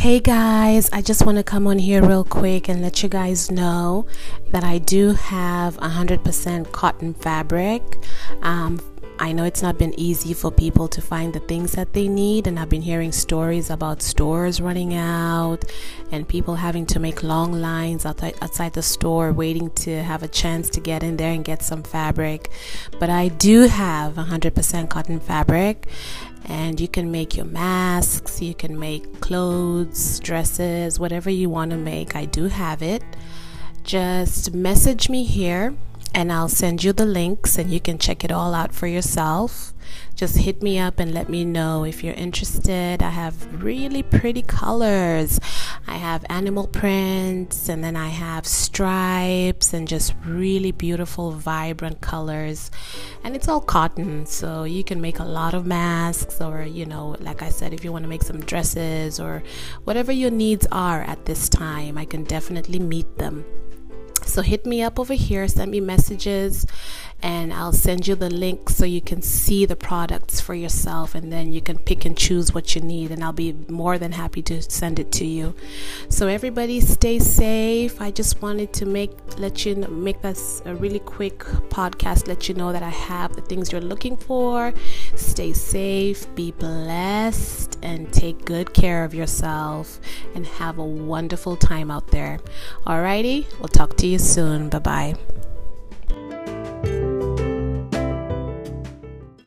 Hey guys, I just want to come on here real quick and let you guys know that I do have 100% cotton fabric. Um, I know it's not been easy for people to find the things that they need, and I've been hearing stories about stores running out and people having to make long lines outside the store waiting to have a chance to get in there and get some fabric. But I do have 100% cotton fabric, and you can make your masks, you can make clothes, dresses, whatever you want to make. I do have it. Just message me here and I'll send you the links and you can check it all out for yourself. Just hit me up and let me know if you're interested. I have really pretty colors. I have animal prints and then I have stripes and just really beautiful, vibrant colors. And it's all cotton, so you can make a lot of masks, or you know, like I said, if you want to make some dresses or whatever your needs are at this time, I can definitely meet them. So hit me up over here, send me messages, and I'll send you the link so you can see the products for yourself and then you can pick and choose what you need and I'll be more than happy to send it to you. So everybody stay safe. I just wanted to make let you know, make this a really quick podcast let you know that I have the things you're looking for. Stay safe, be blessed and take good care of yourself and have a wonderful time out there. Alrighty, we'll talk to you soon. Bye bye.